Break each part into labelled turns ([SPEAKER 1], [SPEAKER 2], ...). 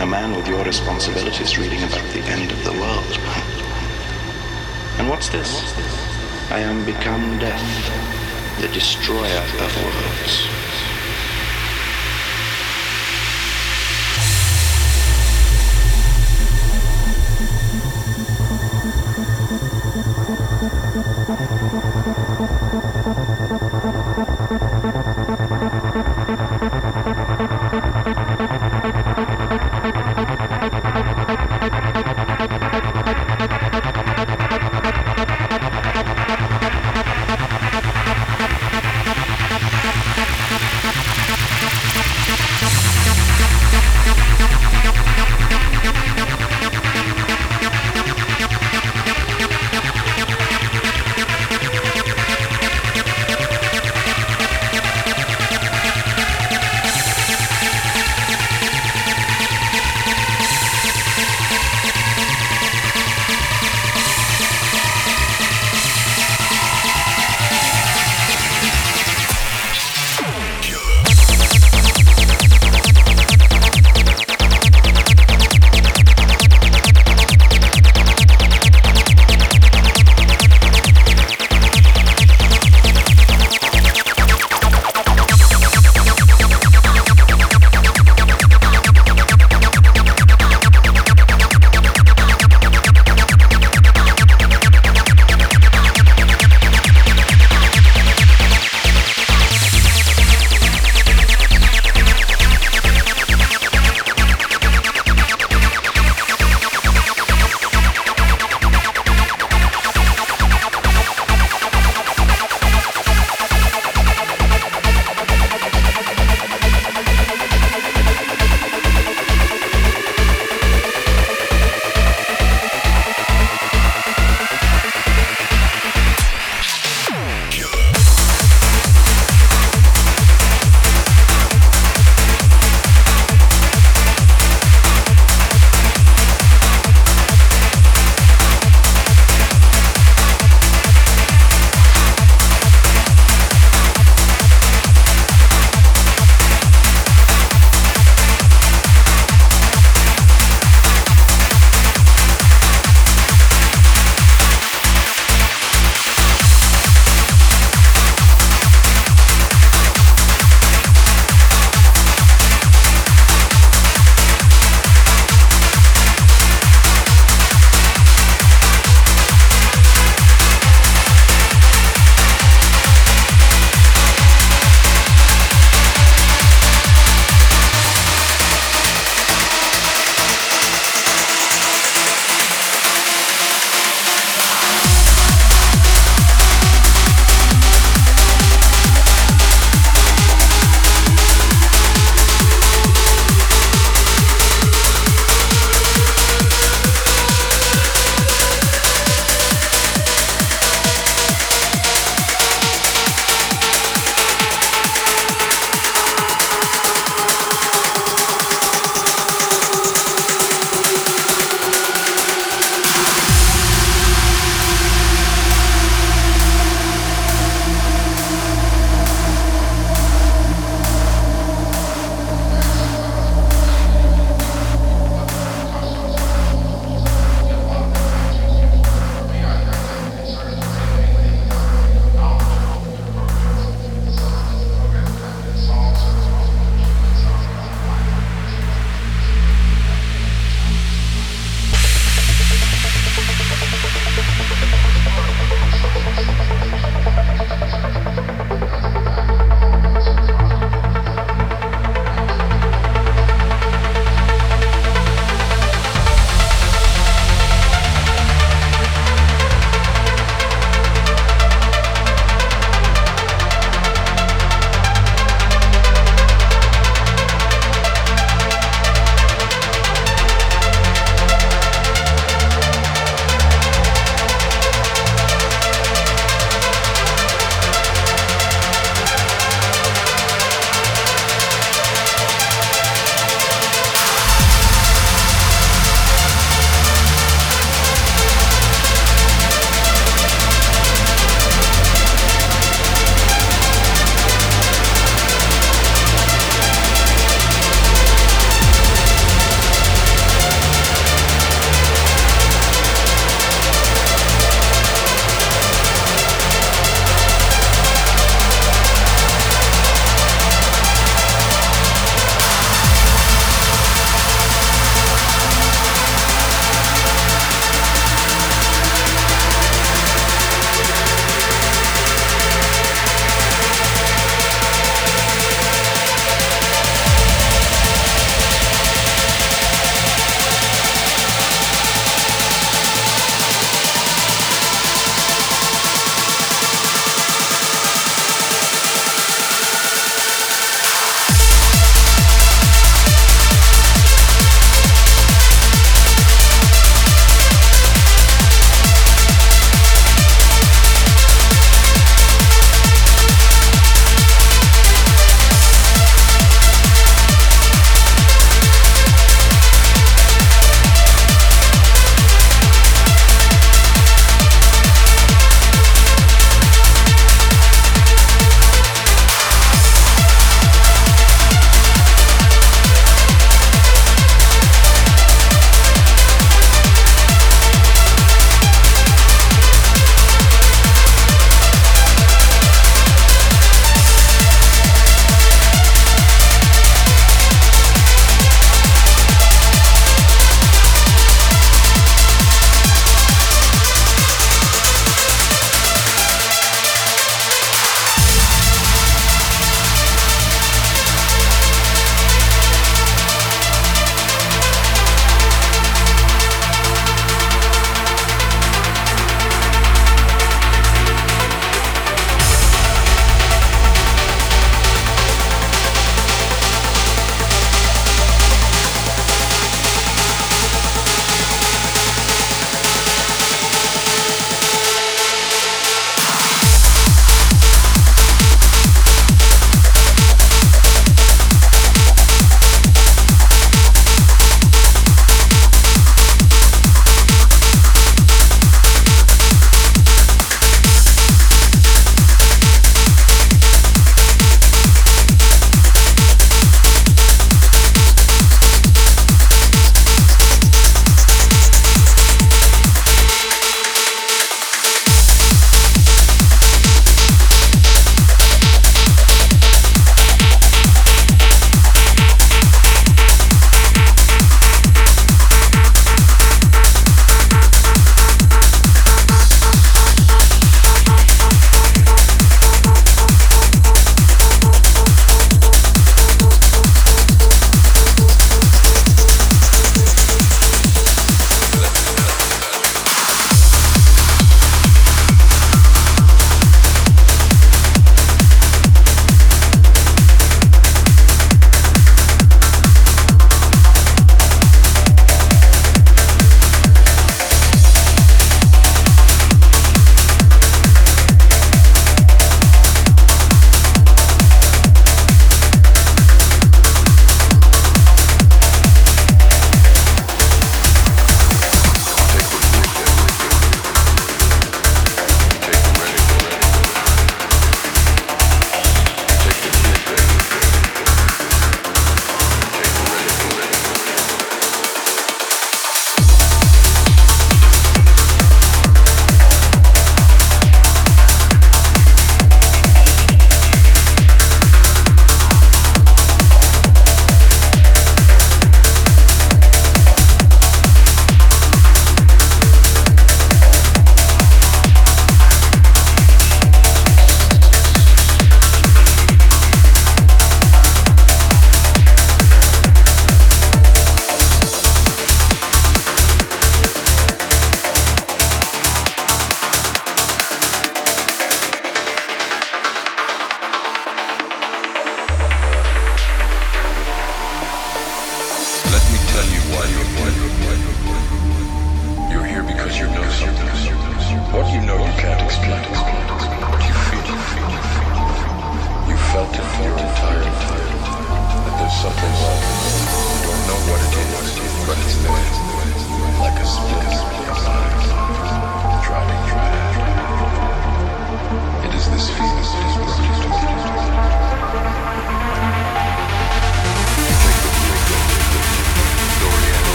[SPEAKER 1] A
[SPEAKER 2] man with your responsibilities reading about the end of the world. And what's this? I am become death, the destroyer of worlds.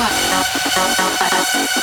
[SPEAKER 3] は。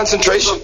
[SPEAKER 3] Concentration?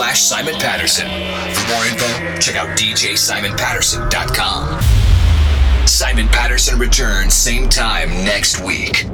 [SPEAKER 4] Slash Simon Patterson. For more info, check out djsimonpatterson.com. Simon Patterson returns same time next week.